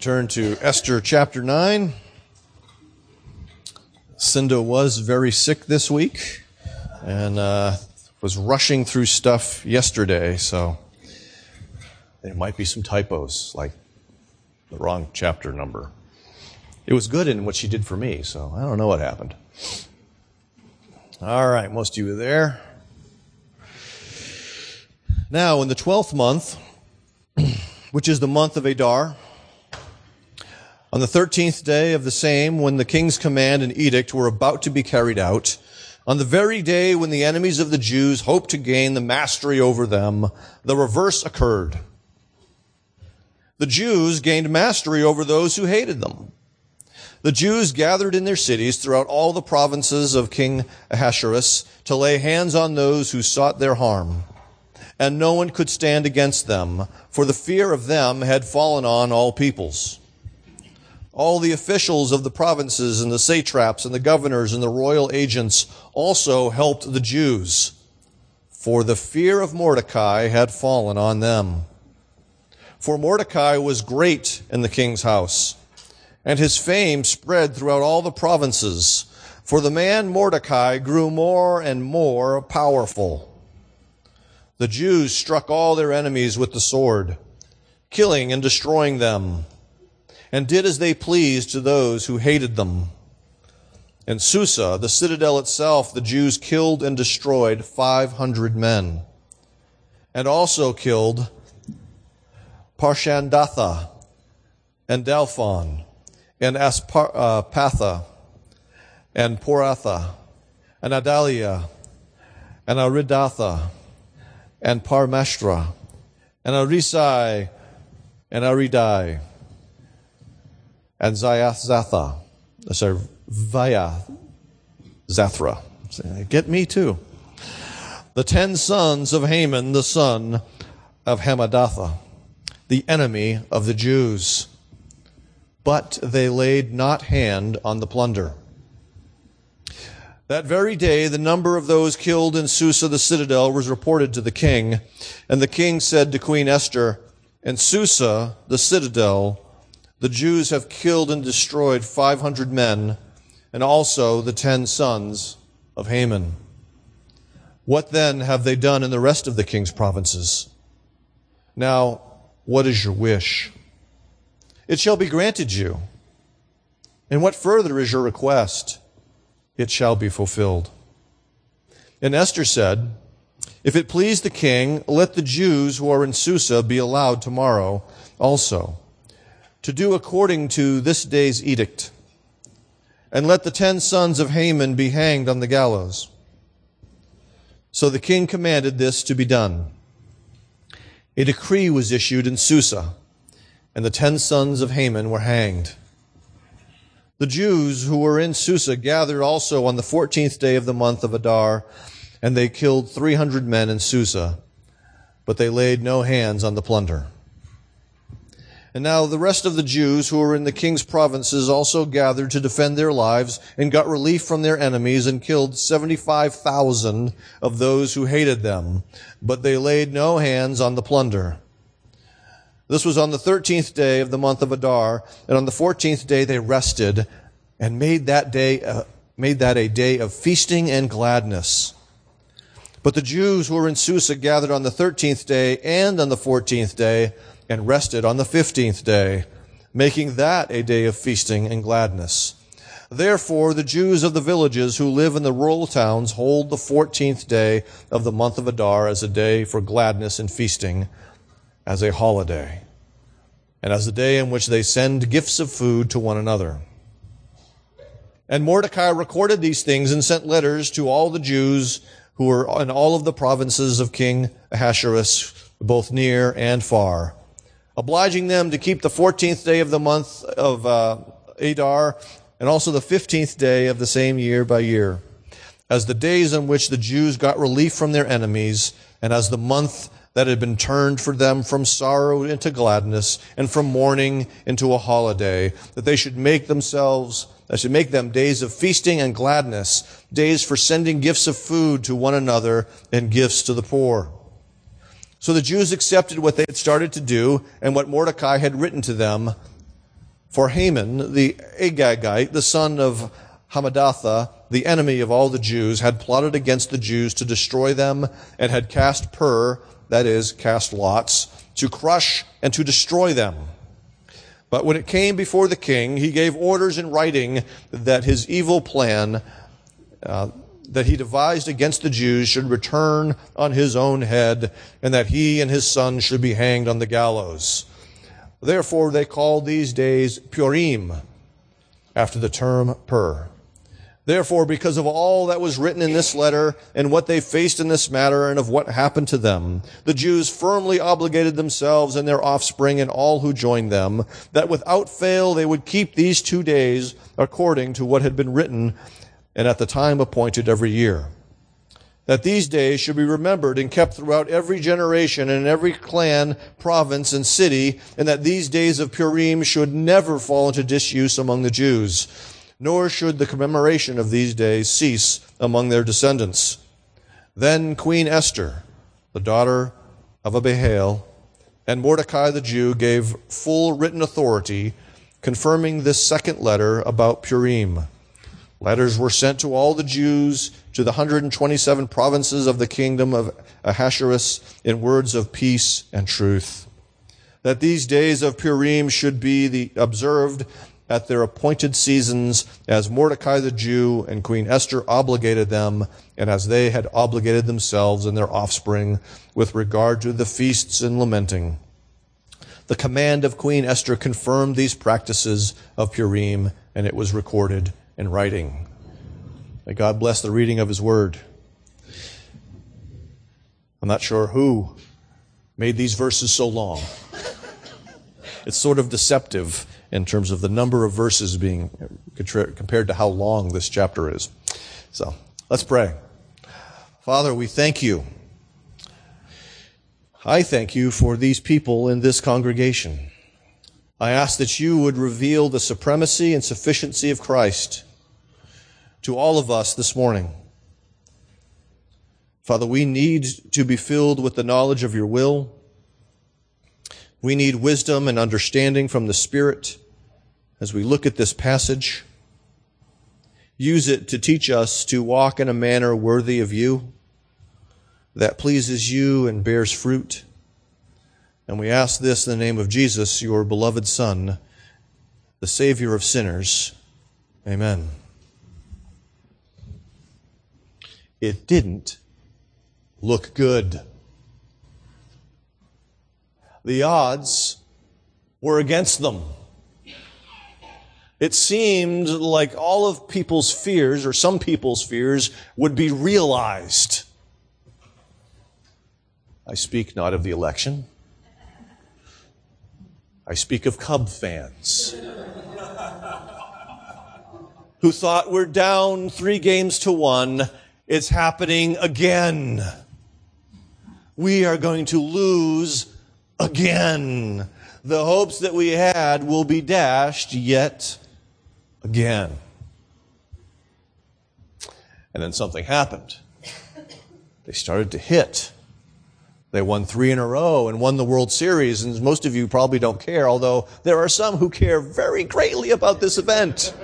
turn to Esther chapter 9. Cinda was very sick this week and uh, was rushing through stuff yesterday, so there might be some typos, like the wrong chapter number. It was good in what she did for me, so I don't know what happened. All right, most of you are there. Now, in the 12th month, which is the month of Adar, on the thirteenth day of the same, when the king's command and edict were about to be carried out, on the very day when the enemies of the Jews hoped to gain the mastery over them, the reverse occurred. The Jews gained mastery over those who hated them. The Jews gathered in their cities throughout all the provinces of King Ahasuerus to lay hands on those who sought their harm. And no one could stand against them, for the fear of them had fallen on all peoples. All the officials of the provinces and the satraps and the governors and the royal agents also helped the Jews, for the fear of Mordecai had fallen on them. For Mordecai was great in the king's house, and his fame spread throughout all the provinces, for the man Mordecai grew more and more powerful. The Jews struck all their enemies with the sword, killing and destroying them and did as they pleased to those who hated them. In Susa, the citadel itself, the Jews killed and destroyed 500 men, and also killed Parshandatha and Dalphon and Aspatha uh, and Poratha and Adalia and Aridatha and Parmashtra and Arisai and Aridai and Zayathatha. Sorry, Zathra. Get me too. The ten sons of Haman, the son of Hammedatha, the enemy of the Jews. But they laid not hand on the plunder. That very day, the number of those killed in Susa the citadel was reported to the king. And the king said to Queen Esther, In Susa the citadel, the Jews have killed and destroyed 500 men and also the ten sons of Haman. What then have they done in the rest of the king's provinces? Now, what is your wish? It shall be granted you. And what further is your request? It shall be fulfilled. And Esther said, If it please the king, let the Jews who are in Susa be allowed tomorrow also to do according to this day's edict. And let the ten sons of Haman be hanged on the gallows. So the king commanded this to be done. A decree was issued in Susa, and the ten sons of Haman were hanged. The Jews who were in Susa gathered also on the fourteenth day of the month of Adar, and they killed three hundred men in Susa, but they laid no hands on the plunder. And now the rest of the Jews who were in the king's provinces also gathered to defend their lives and got relief from their enemies and killed 75,000 of those who hated them. But they laid no hands on the plunder. This was on the 13th day of the month of Adar, and on the 14th day they rested and made that day, uh, made that a day of feasting and gladness. But the Jews who were in Susa gathered on the 13th day and on the 14th day and rested on the fifteenth day, making that a day of feasting and gladness. Therefore, the Jews of the villages who live in the rural towns hold the fourteenth day of the month of Adar as a day for gladness and feasting, as a holiday, and as a day in which they send gifts of food to one another. And Mordecai recorded these things and sent letters to all the Jews who were in all of the provinces of King Ahasuerus, both near and far obliging them to keep the 14th day of the month of uh, Adar and also the 15th day of the same year by year, as the days on which the Jews got relief from their enemies, and as the month that had been turned for them from sorrow into gladness and from mourning into a holiday, that they should make themselves, I should make them days of feasting and gladness, days for sending gifts of food to one another and gifts to the poor. So the Jews accepted what they had started to do and what Mordecai had written to them, For Haman, the Agagite, the son of Hammedatha, the enemy of all the Jews, had plotted against the Jews to destroy them and had cast pur, that is, cast lots, to crush and to destroy them. But when it came before the king, he gave orders in writing that his evil plan uh, that he devised against the Jews should return on his own head, and that he and his son should be hanged on the gallows. Therefore, they called these days Purim, after the term Pur. Therefore, because of all that was written in this letter and what they faced in this matter and of what happened to them, the Jews firmly obligated themselves and their offspring and all who joined them that without fail they would keep these two days according to what had been written and at the time appointed every year that these days should be remembered and kept throughout every generation and every clan, province, and city, and that these days of Purim should never fall into disuse among the Jews, nor should the commemoration of these days cease among their descendants. Then Queen Esther, the daughter of Abihail, and Mordecai the Jew gave full written authority confirming this second letter about Purim. Letters were sent to all the Jews to the 127 provinces of the kingdom of Ahasuerus in words of peace and truth. That these days of Purim should be the, observed at their appointed seasons as Mordecai the Jew and Queen Esther obligated them and as they had obligated themselves and their offspring with regard to the feasts and lamenting. The command of Queen Esther confirmed these practices of Purim and it was recorded in writing. May God bless the reading of His Word. I'm not sure who made these verses so long. It's sort of deceptive in terms of the number of verses being compared to how long this chapter is. So let's pray. Father, we thank you. I thank you for these people in this congregation. I ask that you would reveal the supremacy and sufficiency of Christ to all of us this morning. Father, we need to be filled with the knowledge of your will. We need wisdom and understanding from the Spirit as we look at this passage. Use it to teach us to walk in a manner worthy of you, that pleases you and bears fruit. And we ask this in the name of Jesus, your beloved Son, the Savior of sinners. Amen. It didn't look good. The odds were against them. It seemed like all of people's fears, or some people's fears, would be realized. I speak not of the election. I speak of Cub fans who thought we're down three games to one it's happening again. We are going to lose again. The hopes that we had will be dashed yet again. And then something happened. They started to hit. They won three in a row and won the World Series, and most of you probably don't care, although there are some who care very greatly about this event.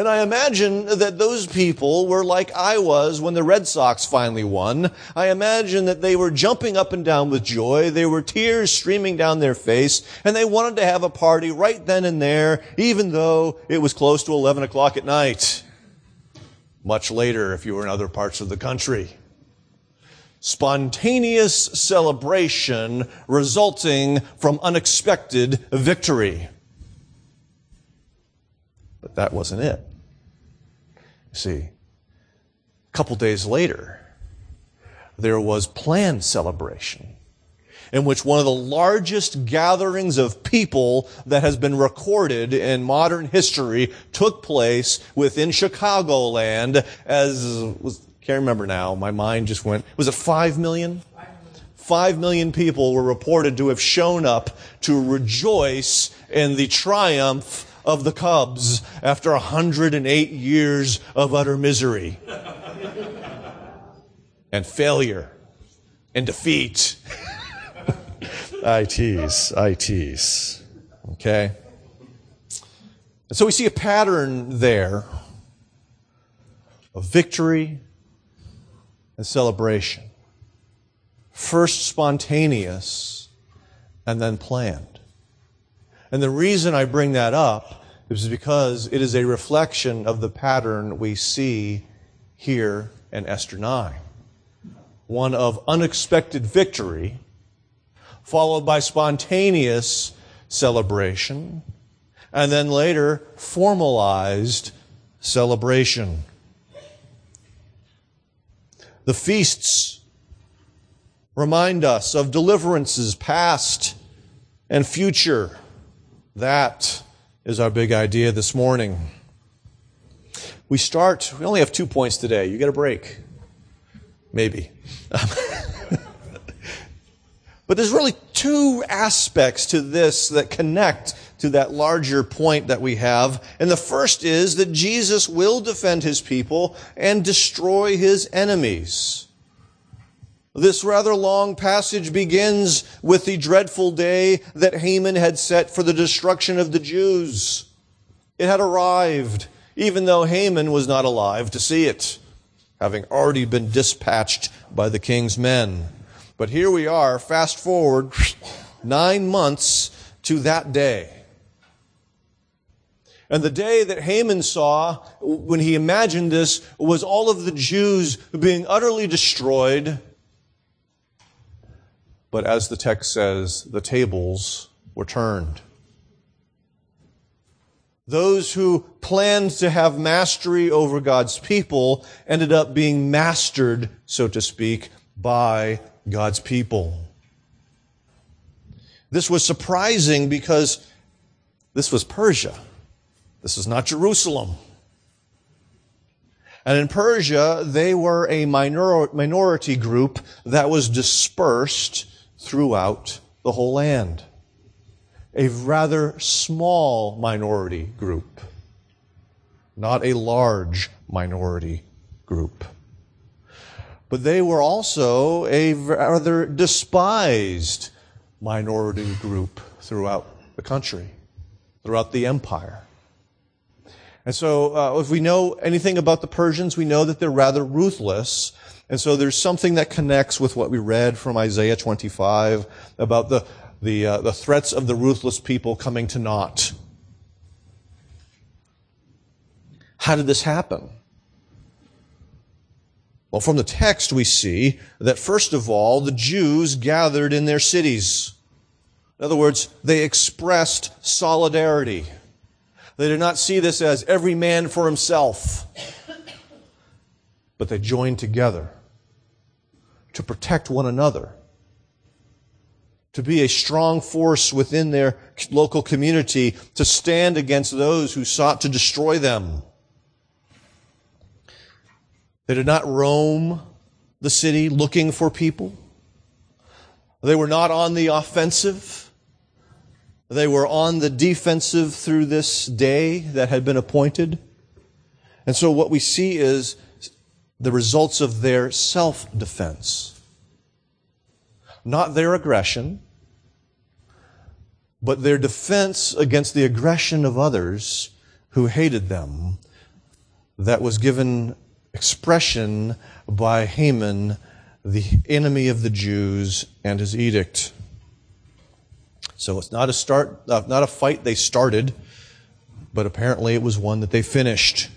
And I imagine that those people were like I was when the Red Sox finally won. I imagine that they were jumping up and down with joy. There were tears streaming down their face and they wanted to have a party right then and there, even though it was close to 11 o'clock at night. Much later if you were in other parts of the country. Spontaneous celebration resulting from unexpected victory. But that wasn't it. See, a couple days later, there was planned celebration in which one of the largest gatherings of people that has been recorded in modern history took place within Chicagoland as was can't remember now. My mind just went. Was it five million? Five million people were reported to have shown up to rejoice in the triumph of the Cubs after 108 years of utter misery and failure and defeat. I tease, I tease. Okay? And so we see a pattern there of victory and celebration. First spontaneous and then planned. And the reason I bring that up is because it is a reflection of the pattern we see here in Esther 9. One of unexpected victory, followed by spontaneous celebration, and then later formalized celebration. The feasts remind us of deliverances past and future. That is our big idea this morning. We start, we only have two points today. You get a break. Maybe. but there's really two aspects to this that connect to that larger point that we have. And the first is that Jesus will defend his people and destroy his enemies. This rather long passage begins with the dreadful day that Haman had set for the destruction of the Jews. It had arrived, even though Haman was not alive to see it, having already been dispatched by the king's men. But here we are, fast forward nine months to that day. And the day that Haman saw, when he imagined this, was all of the Jews being utterly destroyed. But as the text says, the tables were turned. Those who planned to have mastery over God's people ended up being mastered, so to speak, by God's people. This was surprising because this was Persia. This is not Jerusalem. And in Persia, they were a minor, minority group that was dispersed throughout the whole land. A rather small minority group, not a large minority group. But they were also a rather despised minority group throughout the country, throughout the empire. And so, uh, if we know anything about the Persians, we know that they're rather ruthless. And so there's something that connects with what we read from Isaiah 25 about the, the, uh, the threats of the ruthless people coming to naught. How did this happen? Well, from the text, we see that first of all, the Jews gathered in their cities. In other words, they expressed solidarity. They did not see this as every man for himself, but they joined together to protect one another, to be a strong force within their local community, to stand against those who sought to destroy them. They did not roam the city looking for people. They were not on the offensive. They were on the defensive through this day that had been appointed. And so what we see is the results of their self defense. Not their aggression, but their defense against the aggression of others who hated them that was given expression by Haman, the enemy of the Jews, and his edict. So it's not a start, uh, not a fight they started, but apparently it was one that they finished.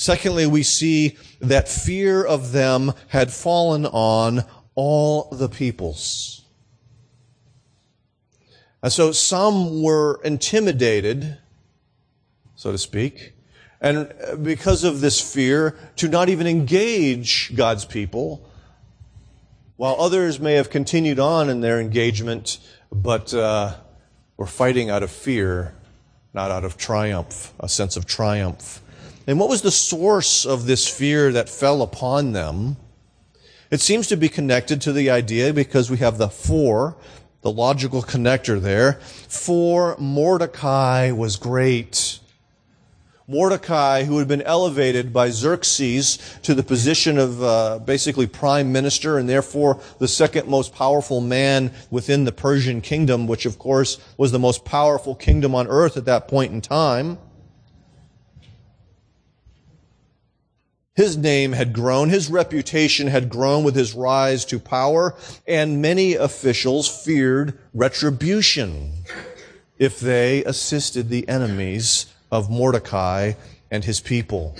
Secondly, we see that fear of them had fallen on all the peoples. And so some were intimidated, so to speak, and because of this fear, to not even engage God's people, while others may have continued on in their engagement but uh, we're fighting out of fear, not out of triumph, a sense of triumph. And what was the source of this fear that fell upon them? It seems to be connected to the idea because we have the for, the logical connector there. For Mordecai was great. Mordecai, who had been elevated by Xerxes to the position of uh, basically prime minister and therefore the second most powerful man within the Persian kingdom, which of course was the most powerful kingdom on earth at that point in time. His name had grown, his reputation had grown with his rise to power, and many officials feared retribution if they assisted the enemies of Mordecai and his people.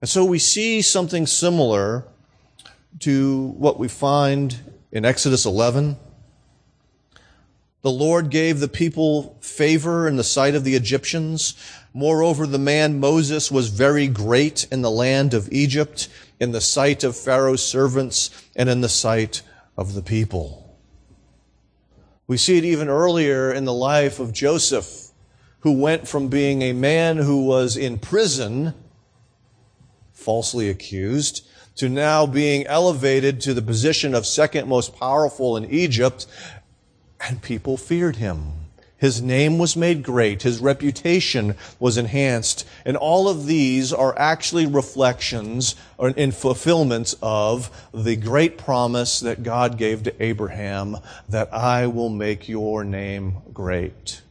And so we see something similar to what we find in Exodus 11. The Lord gave the people favor in the sight of the Egyptians. Moreover, the man Moses was very great in the land of Egypt, in the sight of Pharaoh's servants, and in the sight of the people. We see it even earlier in the life of Joseph who went from being a man who was in prison, falsely accused, to now being elevated to the position of second most powerful in Egypt, and people feared him. His name was made great. His reputation was enhanced. And all of these are actually reflections or in fulfillments of the great promise that God gave to Abraham that I will make your name great.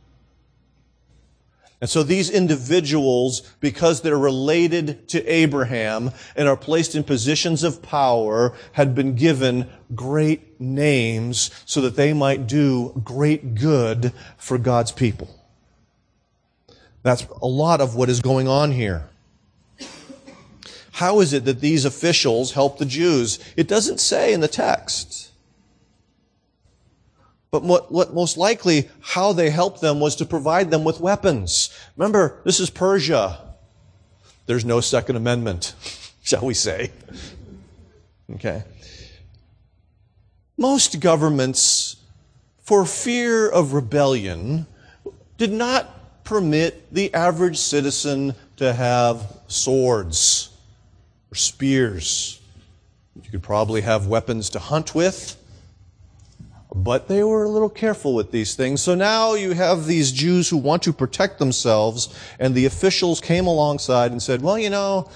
And so these individuals, because they're related to Abraham and are placed in positions of power, had been given great names so that they might do great good for God's people. That's a lot of what is going on here. How is it that these officials help the Jews? It doesn't say in the text. But what, most likely how they helped them was to provide them with weapons. Remember, this is Persia. There's no Second Amendment, shall we say. Okay. Most governments, for fear of rebellion, did not permit the average citizen to have swords or spears. You could probably have weapons to hunt with but they were a little careful with these things. So now you have these Jews who want to protect themselves, and the officials came alongside and said, well, you know,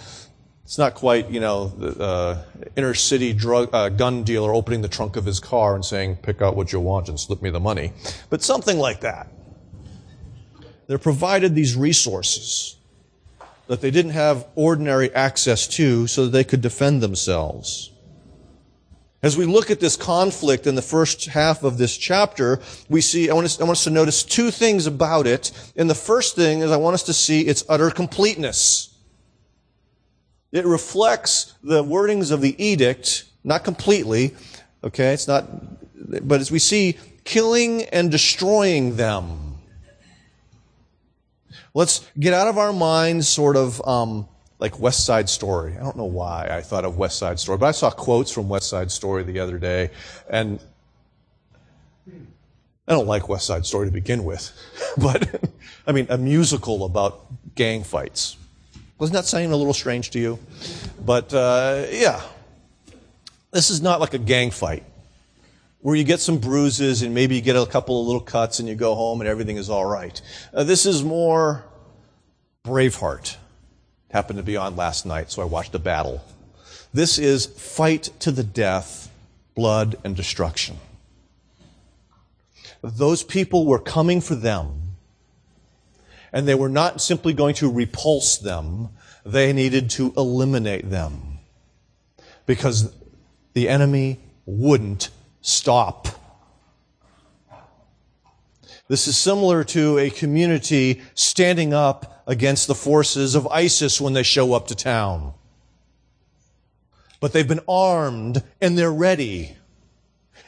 it's not quite, you know, the uh, inner city drug, uh, gun dealer opening the trunk of his car and saying, pick out what you want and slip me the money. But something like that. They're provided these resources that they didn't have ordinary access to so that they could defend themselves. As we look at this conflict in the first half of this chapter, we see, I want, us, I want us to notice two things about it. And the first thing is I want us to see its utter completeness. It reflects the wordings of the edict, not completely, okay, it's not, but as we see, killing and destroying them. Let's get out of our minds sort of, um, like West Side Story. I don't know why I thought of West Side Story, but I saw quotes from West Side Story the other day, and I don't like West Side Story to begin with, but I mean, a musical about gang fights. Wasn't that sounding a little strange to you? But uh, yeah, this is not like a gang fight where you get some bruises and maybe you get a couple of little cuts and you go home and everything is all right. Uh, this is more Braveheart happened to be on last night, so I watched a battle. This is fight to the death, blood and destruction. Those people were coming for them, and they were not simply going to repulse them, they needed to eliminate them. Because the enemy wouldn't stop. This is similar to a community standing up against the forces of ISIS when they show up to town. But they've been armed and they're ready.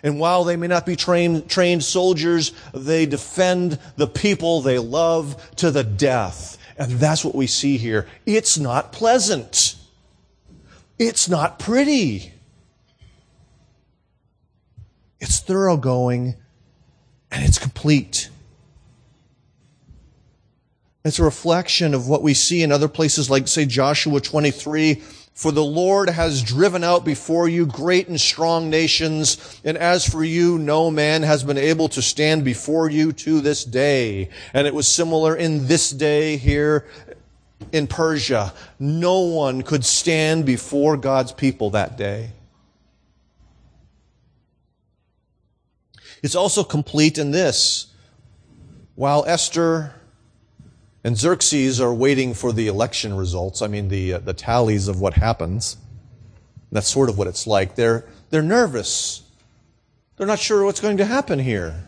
And while they may not be trained, trained soldiers, they defend the people they love to the death. And that's what we see here. It's not pleasant. It's not pretty. It's thoroughgoing and it's complete. It's a reflection of what we see in other places like, say, Joshua 23, For the Lord has driven out before you great and strong nations, and as for you, no man has been able to stand before you to this day. And it was similar in this day here in Persia. No one could stand before God's people that day. It's also complete in this. While Esther and Xerxes are waiting for the election results. I mean, the, uh, the tallies of what happens. That's sort of what it's like. They're, they're nervous. They're not sure what's going to happen here.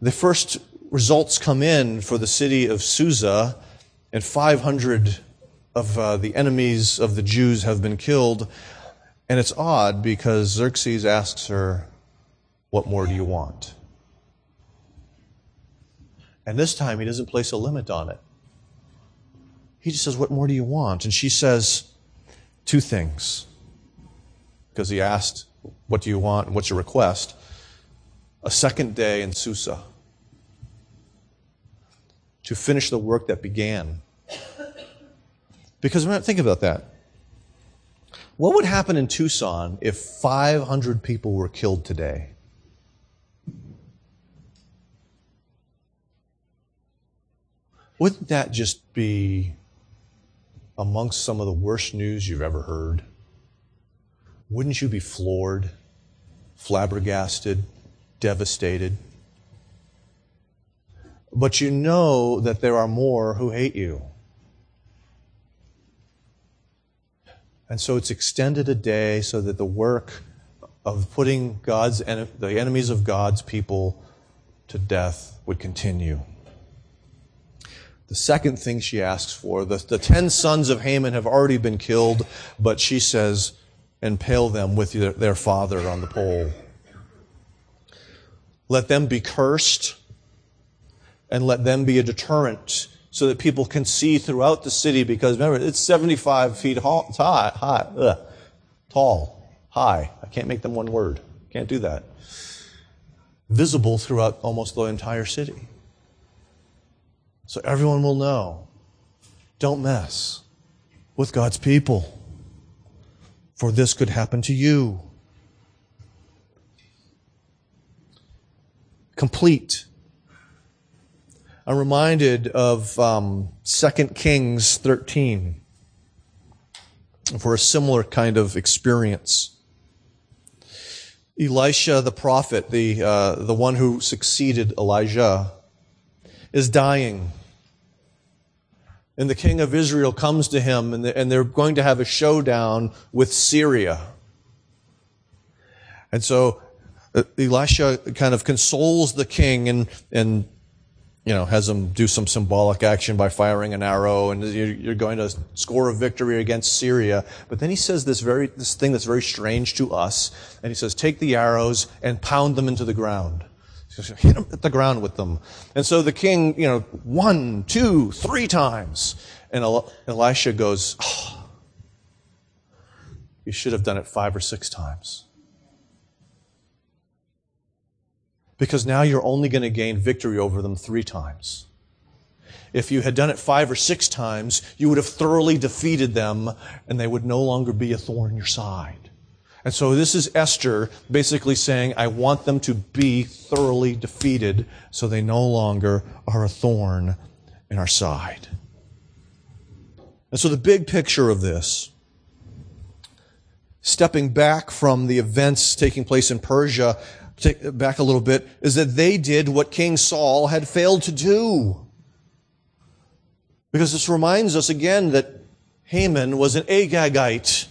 The first results come in for the city of Susa, and 500 of uh, the enemies of the Jews have been killed. And it's odd because Xerxes asks her, What more do you want? And this time he doesn't place a limit on it. He just says, What more do you want? And she says, Two things. Because he asked, What do you want? What's your request? A second day in Susa to finish the work that began. Because think about that. What would happen in Tucson if 500 people were killed today? Wouldn't that just be amongst some of the worst news you've ever heard? Wouldn't you be floored, flabbergasted, devastated? But you know that there are more who hate you. And so it's extended a day so that the work of putting God's the enemies of God's people to death would continue. The second thing she asks for, the, the ten sons of Haman have already been killed, but she says, impale them with their, their father on the pole. Let them be cursed, and let them be a deterrent so that people can see throughout the city because remember, it's 75 feet high, high ugh, tall, high. I can't make them one word. Can't do that. Visible throughout almost the entire city. So everyone will know. Don't mess with God's people, for this could happen to you. Complete. I'm reminded of um, 2 Kings 13 for a similar kind of experience. Elisha the prophet, the, uh, the one who succeeded Elijah, is dying and the king of Israel comes to him, and they're going to have a showdown with Syria. And so uh, Elisha kind of consoles the king and, and you know, has him do some symbolic action by firing an arrow, and you're going to score a victory against Syria. But then he says this very, this thing that's very strange to us, and he says, take the arrows and pound them into the ground. Hit him at the ground with them. And so the king, you know, one, two, three times. And Elisha goes, oh, You should have done it five or six times. Because now you're only going to gain victory over them three times. If you had done it five or six times, you would have thoroughly defeated them and they would no longer be a thorn in your side. And so this is Esther basically saying, I want them to be thoroughly defeated so they no longer are a thorn in our side. And so the big picture of this, stepping back from the events taking place in Persia, back a little bit, is that they did what King Saul had failed to do. Because this reminds us again that Haman was an Agagite.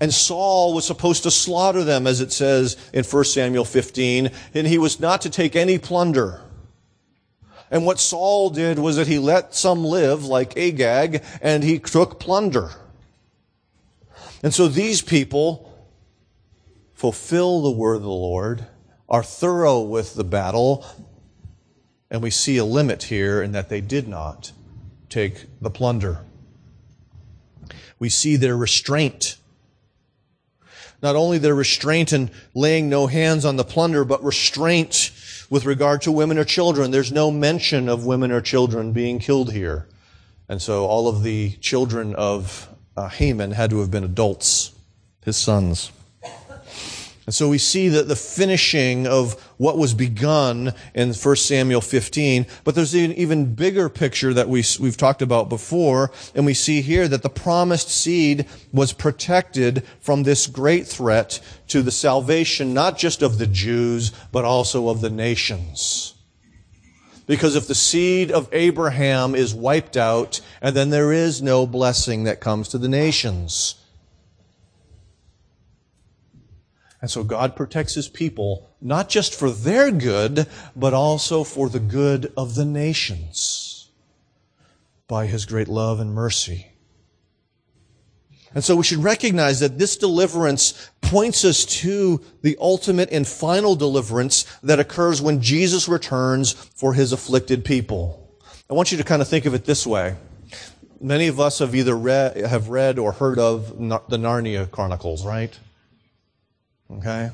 And Saul was supposed to slaughter them, as it says in 1 Samuel 15, and he was not to take any plunder. And what Saul did was that he let some live, like Agag, and he took plunder. And so these people fulfill the word of the Lord, are thorough with the battle, and we see a limit here in that they did not take the plunder. We see their restraint Not only their restraint in laying no hands on the plunder, but restraint with regard to women or children. There's no mention of women or children being killed here. And so all of the children of uh, Haman had to have been adults, his sons. And so we see that the finishing of what was begun in 1 Samuel 15, but there's an even bigger picture that we, we've talked about before, and we see here that the promised seed was protected from this great threat to the salvation not just of the Jews, but also of the nations. Because if the seed of Abraham is wiped out, and then there is no blessing that comes to the nations. And so God protects his people, not just for their good, but also for the good of the nations by his great love and mercy. And so we should recognize that this deliverance points us to the ultimate and final deliverance that occurs when Jesus returns for his afflicted people. I want you to kind of think of it this way. Many of us have either read, have read or heard of the Narnia Chronicles, right? Okay?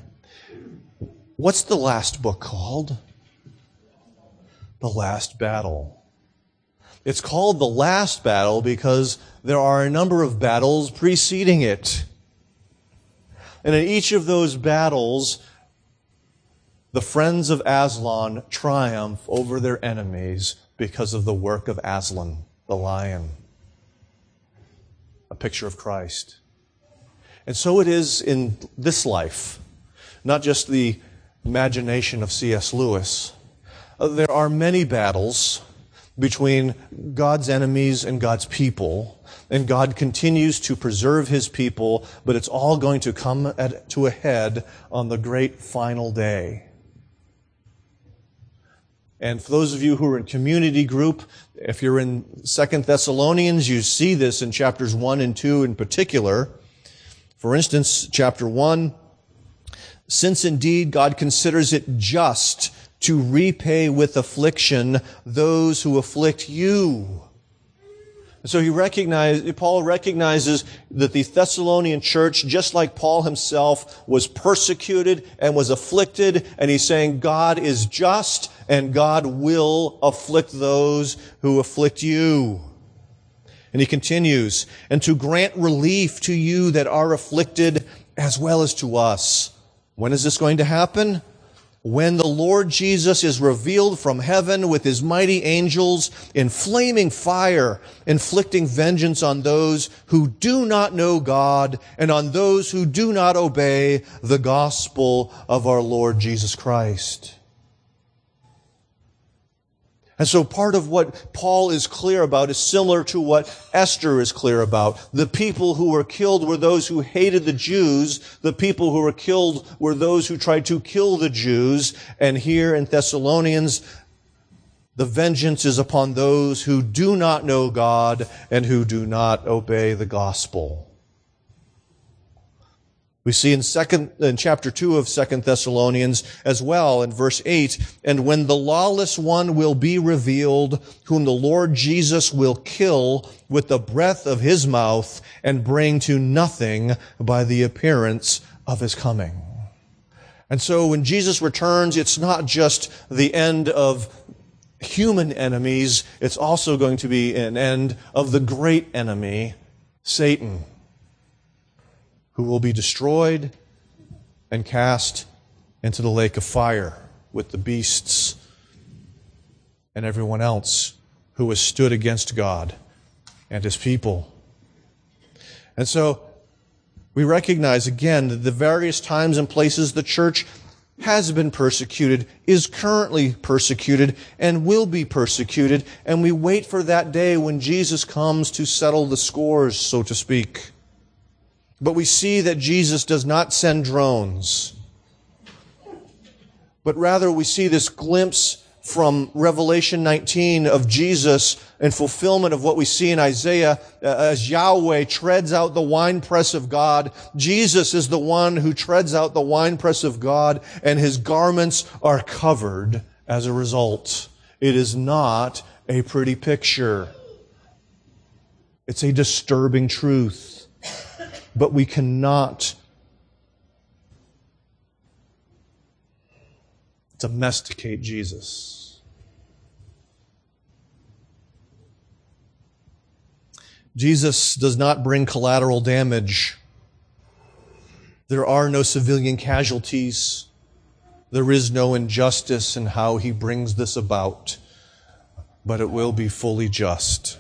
What's the last book called? The Last Battle. It's called The Last Battle because there are a number of battles preceding it. And in each of those battles, the friends of Aslan triumph over their enemies because of the work of Aslan, the lion. A picture of Christ. And so it is in this life, not just the imagination of C.S. Lewis. Uh, there are many battles between God's enemies and God's people, and God continues to preserve his people, but it's all going to come at, to a head on the great final day. And for those of you who are in community group, if you're in Second Thessalonians, you see this in chapters 1 and 2 in particular. For instance, chapter 1, since indeed God considers it just to repay with affliction those who afflict you. so he recognized, Paul recognizes that the Thessalonian church, just like Paul himself, was persecuted and was afflicted, and he's saying God is just and God will afflict those who afflict you. And he continues, and to grant relief to you that are afflicted as well as to us. When is this going to happen? When the Lord Jesus is revealed from heaven with his mighty angels in flaming fire, inflicting vengeance on those who do not know God and on those who do not obey the gospel of our Lord Jesus Christ. And so part of what Paul is clear about is similar to what Esther is clear about. The people who were killed were those who hated the Jews. The people who were killed were those who tried to kill the Jews. And here in Thessalonians, the vengeance is upon those who do not know God and who do not obey the gospel. We see in second, in chapter two of second Thessalonians as well in verse eight, and when the lawless one will be revealed, whom the Lord Jesus will kill with the breath of his mouth and bring to nothing by the appearance of his coming. And so when Jesus returns, it's not just the end of human enemies, it's also going to be an end of the great enemy, Satan who will be destroyed and cast into the lake of fire with the beasts and everyone else who has stood against God and his people. And so we recognize again that the various times and places the church has been persecuted, is currently persecuted, and will be persecuted, and we wait for that day when Jesus comes to settle the scores, so to speak. But we see that Jesus does not send drones, but rather we see this glimpse from Revelation 19 of Jesus in fulfillment of what we see in Isaiah uh, as Yahweh treads out the winepress of God. Jesus is the one who treads out the winepress of God and his garments are covered as a result. It is not a pretty picture. It's a disturbing truth but we cannot domesticate Jesus. Jesus does not bring collateral damage. There are no civilian casualties. There is no injustice in how he brings this about, but it will be fully just.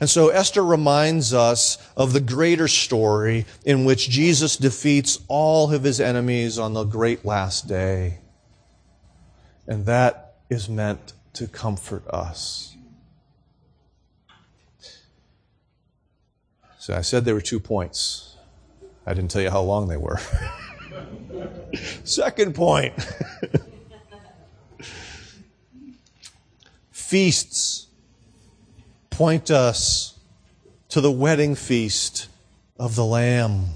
And so Esther reminds us of the greater story in which Jesus defeats all of his enemies on the great last day. And that is meant to comfort us. So I said there were two points. I didn't tell you how long they were. Second point feasts point us to the wedding feast of the Lamb.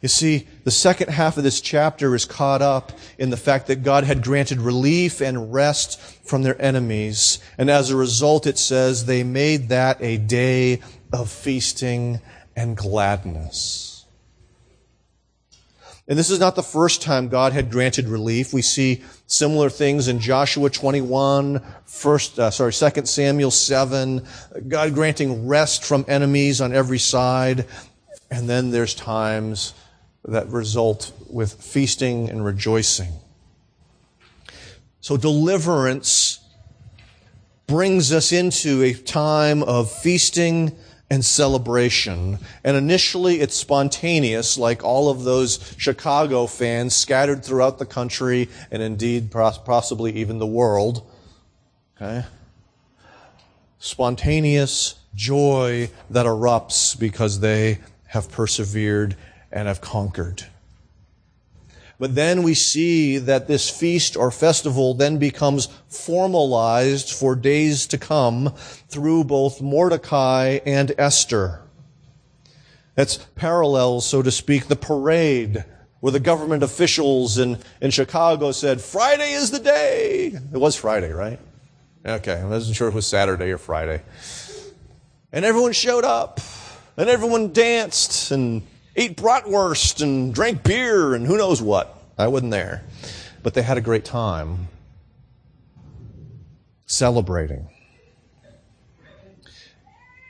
You see, the second half of this chapter is caught up in the fact that God had granted relief and rest from their enemies. And as a result, it says they made that a day of feasting and gladness. And this is not the first time God had granted relief. We see similar things in Joshua 21, first, uh, sorry, 2 Samuel 7, God granting rest from enemies on every side. And then there's times that result with feasting and rejoicing. So deliverance brings us into a time of feasting and celebration. And initially it's spontaneous, like all of those Chicago fans scattered throughout the country and indeed possibly even the world. Okay? Spontaneous joy that erupts because they have persevered and have conquered. But then we see that this feast or festival then becomes formalized for days to come through both Mordecai and Esther. That's parallels, so to speak, the parade where the government officials in, in Chicago said, Friday is the day. It was Friday, right? Okay, I wasn't sure if it was Saturday or Friday. And everyone showed up, and everyone danced, and ate bratwurst and drank beer and who knows what. I wasn't there. But they had a great time celebrating.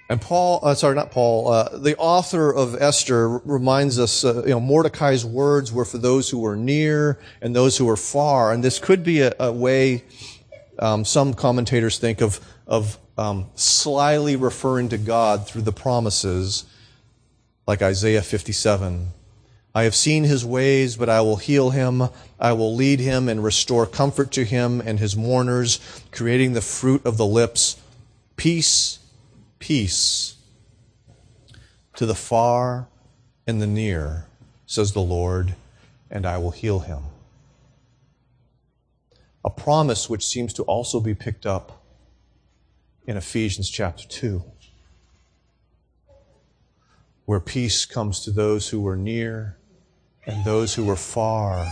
And Paul, uh, sorry, not Paul, uh, the author of Esther reminds us, uh, you know, Mordecai's words were for those who were near and those who were far. And this could be a, a way um, some commentators think of, of um, slyly referring to God through the promises like Isaiah 57. I have seen his ways, but I will heal him. I will lead him and restore comfort to him and his mourners, creating the fruit of the lips. Peace, peace to the far and the near, says the Lord, and I will heal him. A promise which seems to also be picked up in Ephesians chapter 2 where peace comes to those who were near and those who were far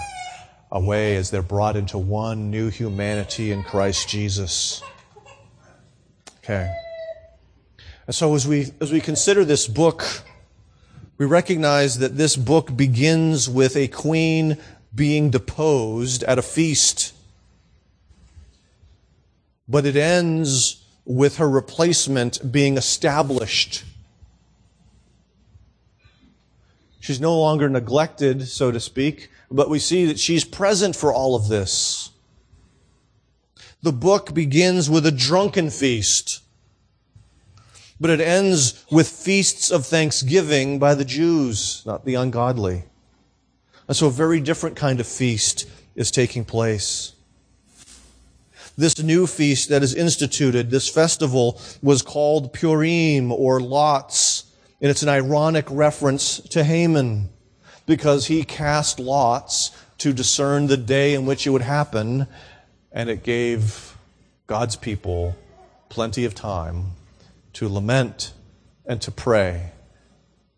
away as they're brought into one new humanity in Christ Jesus. Okay. And so as we, as we consider this book, we recognize that this book begins with a queen being deposed at a feast. But it ends with her replacement being established She's no longer neglected, so to speak, but we see that she's present for all of this. The book begins with a drunken feast, but it ends with feasts of thanksgiving by the Jews, not the ungodly. And so a very different kind of feast is taking place. This new feast that is instituted, this festival, was called Purim or Lots. And it's an ironic reference to Haman because he cast lots to discern the day in which it would happen, and it gave God's people plenty of time to lament and to pray,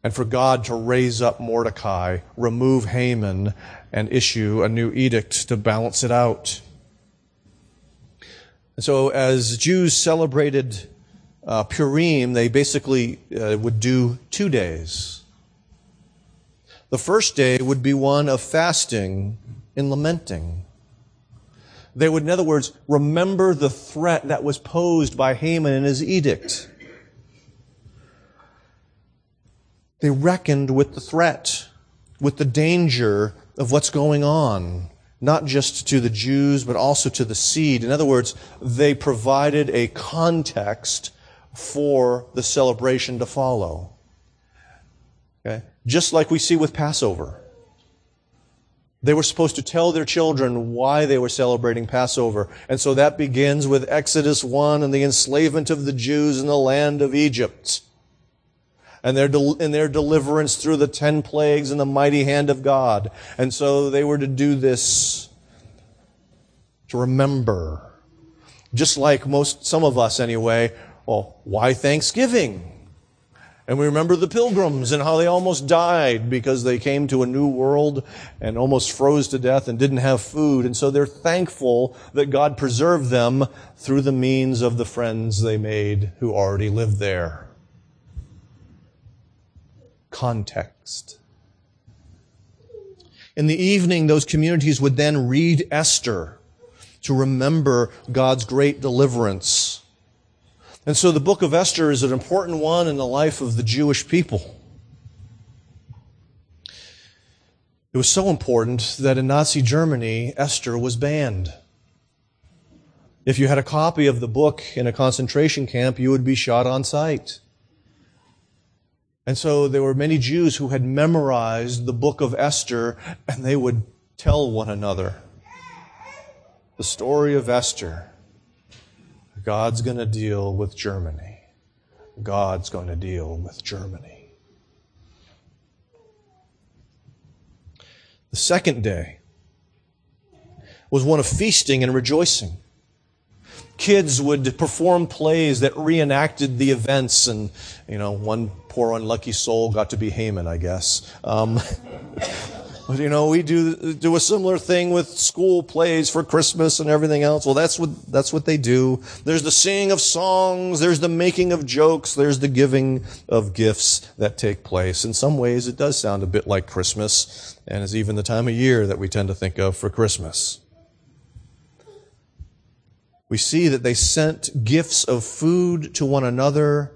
and for God to raise up Mordecai, remove Haman, and issue a new edict to balance it out. And so, as Jews celebrated uh, Purim, they basically uh, would do two days. The first day would be one of fasting and lamenting. They would, in other words, remember the threat that was posed by Haman in his edict. They reckoned with the threat, with the danger of what's going on, not just to the Jews, but also to the seed. In other words, they provided a context for the celebration to follow. Okay? Just like we see with Passover. They were supposed to tell their children why they were celebrating Passover. And so that begins with Exodus 1 and the enslavement of the Jews in the land of Egypt. And their, and their deliverance through the ten plagues and the mighty hand of God. And so they were to do this to remember. Just like most, some of us anyway, well, why Thanksgiving? And we remember the pilgrims and how they almost died because they came to a new world and almost froze to death and didn't have food. And so they're thankful that God preserved them through the means of the friends they made who already lived there. Context. In the evening, those communities would then read Esther to remember God's great deliverance and so the book of Esther is an important one in the life of the Jewish people. It was so important that in Nazi Germany, Esther was banned. If you had a copy of the book in a concentration camp, you would be shot on sight. And so there were many Jews who had memorized the book of Esther, and they would tell one another the story of Esther. God's going to deal with Germany. God's going to deal with Germany. The second day was one of feasting and rejoicing. Kids would perform plays that reenacted the events, and, you know, one poor unlucky soul got to be Haman, I guess. Um, you know, we do, do a similar thing with school plays for Christmas and everything else. Well, that's what, that's what they do. There's the singing of songs. There's the making of jokes. There's the giving of gifts that take place. In some ways, it does sound a bit like Christmas and is even the time of year that we tend to think of for Christmas. We see that they sent gifts of food to one another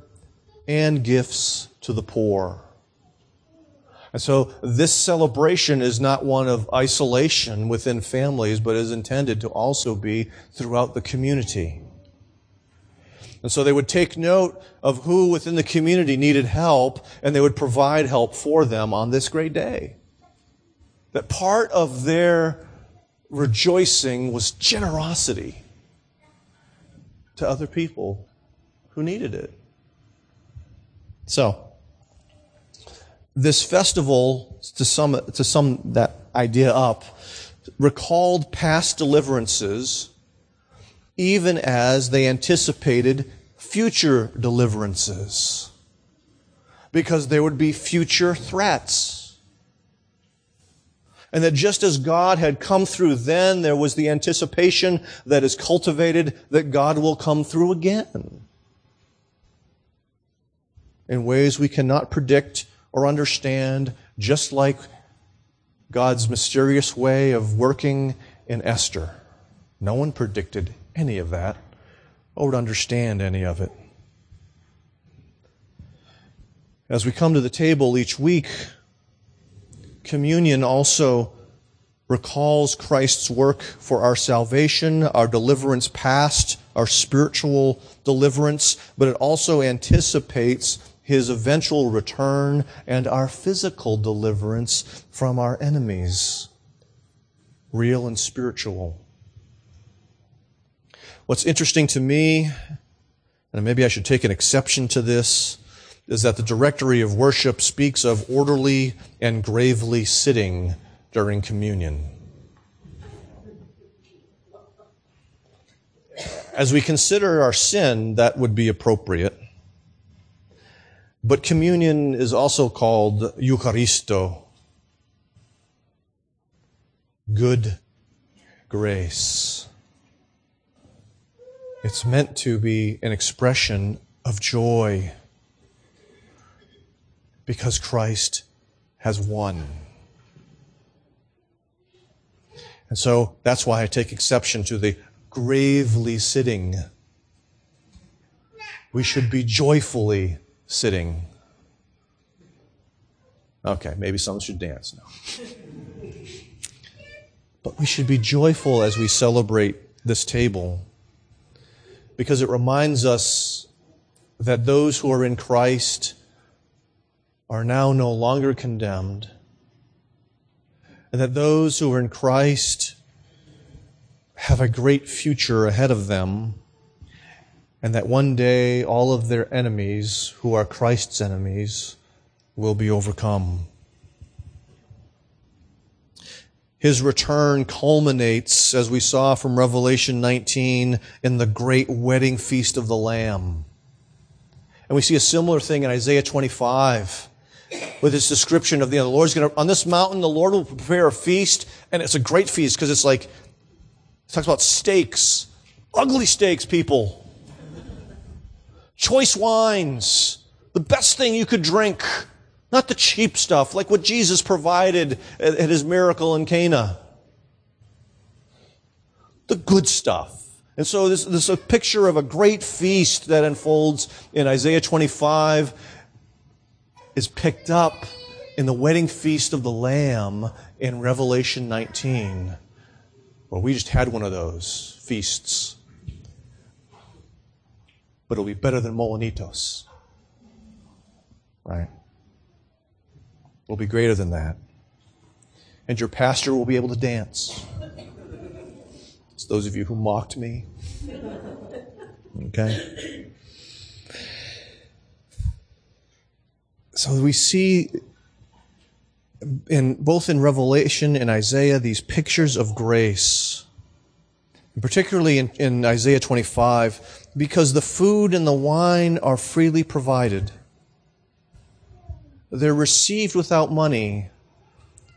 and gifts to the poor. And so this celebration is not one of isolation within families, but is intended to also be throughout the community. And so they would take note of who within the community needed help, and they would provide help for them on this great day. That part of their rejoicing was generosity to other people who needed it. So, this festival, to sum, to sum that idea up, recalled past deliverances even as they anticipated future deliverances. Because there would be future threats. And that just as God had come through then, there was the anticipation that is cultivated that God will come through again. In ways we cannot predict or understand, just like God's mysterious way of working in Esther. No one predicted any of that or would understand any of it. As we come to the table each week, communion also recalls Christ's work for our salvation, our deliverance past, our spiritual deliverance, but it also anticipates his eventual return, and our physical deliverance from our enemies, real and spiritual. What's interesting to me, and maybe I should take an exception to this, is that the directory of worship speaks of orderly and gravely sitting during communion. As we consider our sin, that would be appropriate. But communion is also called Eucharisto, good grace. It's meant to be an expression of joy because Christ has won. And so that's why I take exception to the gravely sitting. We should be joyfully sitting. Okay, maybe some should dance now. but we should be joyful as we celebrate this table because it reminds us that those who are in Christ are now no longer condemned, and that those who are in Christ have a great future ahead of them, and that one day all of their enemies, who are Christ's enemies, will be overcome. His return culminates, as we saw from Revelation 19, in the great wedding feast of the Lamb. And we see a similar thing in Isaiah 25 with this description of you know, the Lord's going to, on this mountain, the Lord will prepare a feast, and it's a great feast because it's like, it talks about steaks, ugly steaks, people, choice wines, the best thing you could drink. Not the cheap stuff, like what Jesus provided at, his miracle in Cana. The good stuff. And so this, this is a picture of a great feast that unfolds in Isaiah 25 is picked up in the wedding feast of the Lamb in Revelation 19. Well, we just had one of those feasts. But it'll be better than Molinitos. Right? It'll be greater than that. And your pastor will be able to dance. It's those of you who mocked me. Okay? So we see in both in Revelation and Isaiah these pictures of grace. Particularly in, in Isaiah 25, because the food and the wine are freely provided. They're received without money.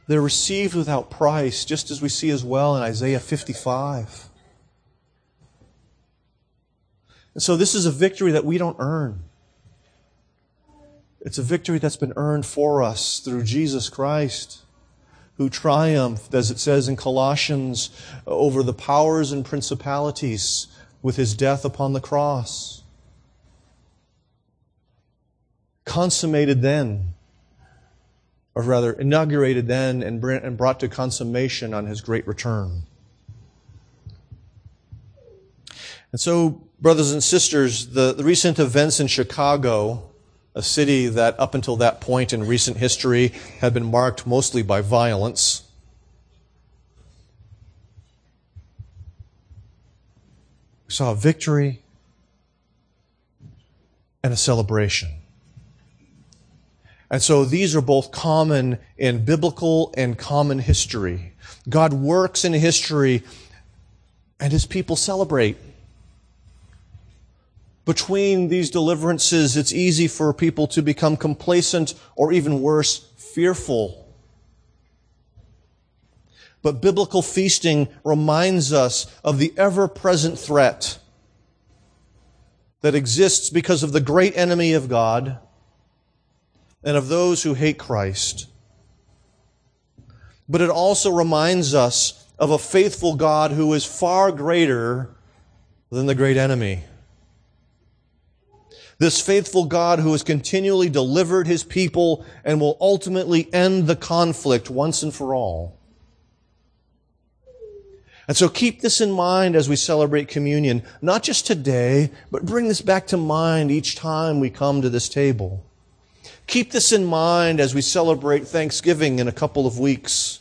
They're received without price, just as we see as well in Isaiah 55. And so this is a victory that we don't earn. It's a victory that's been earned for us through Jesus Christ, who triumphed, as it says in Colossians, over the powers and principalities with his death upon the cross. Consummated then or rather inaugurated then and brought to consummation on his great return. And so, brothers and sisters, the, the recent events in Chicago, a city that up until that point in recent history had been marked mostly by violence, we saw a victory and a celebration. And so these are both common in biblical and common history. God works in history and his people celebrate. Between these deliverances, it's easy for people to become complacent or even worse, fearful. But biblical feasting reminds us of the ever present threat that exists because of the great enemy of God and of those who hate Christ. But it also reminds us of a faithful God who is far greater than the great enemy. This faithful God who has continually delivered his people and will ultimately end the conflict once and for all. And so keep this in mind as we celebrate communion, not just today, but bring this back to mind each time we come to this table. Keep this in mind as we celebrate Thanksgiving in a couple of weeks.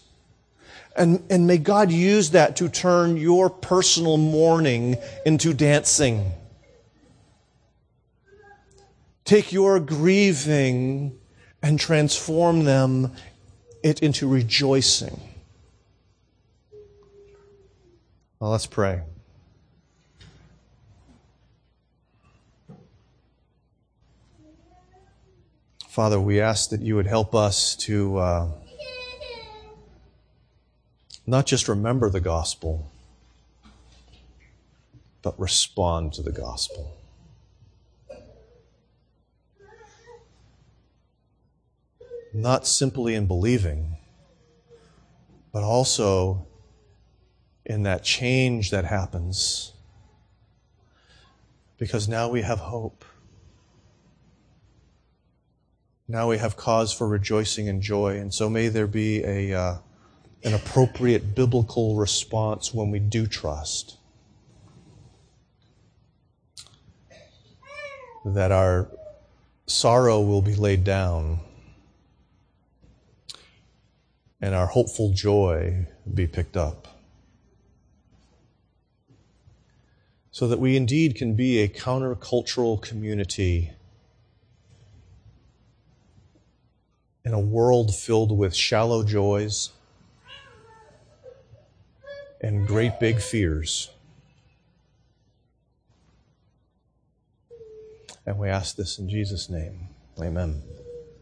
And, and may God use that to turn your personal mourning into dancing. Take your grieving and transform them it into rejoicing. Well, let's pray. Father, we ask that you would help us to uh, not just remember the gospel, but respond to the gospel. Not simply in believing, but also in that change that happens. Because now we have hope. Now we have cause for rejoicing and joy. And so may there be a, uh, an appropriate biblical response when we do trust. That our sorrow will be laid down and our hopeful joy be picked up. So that we indeed can be a countercultural community in a world filled with shallow joys and great big fears. And we ask this in Jesus' name. Amen.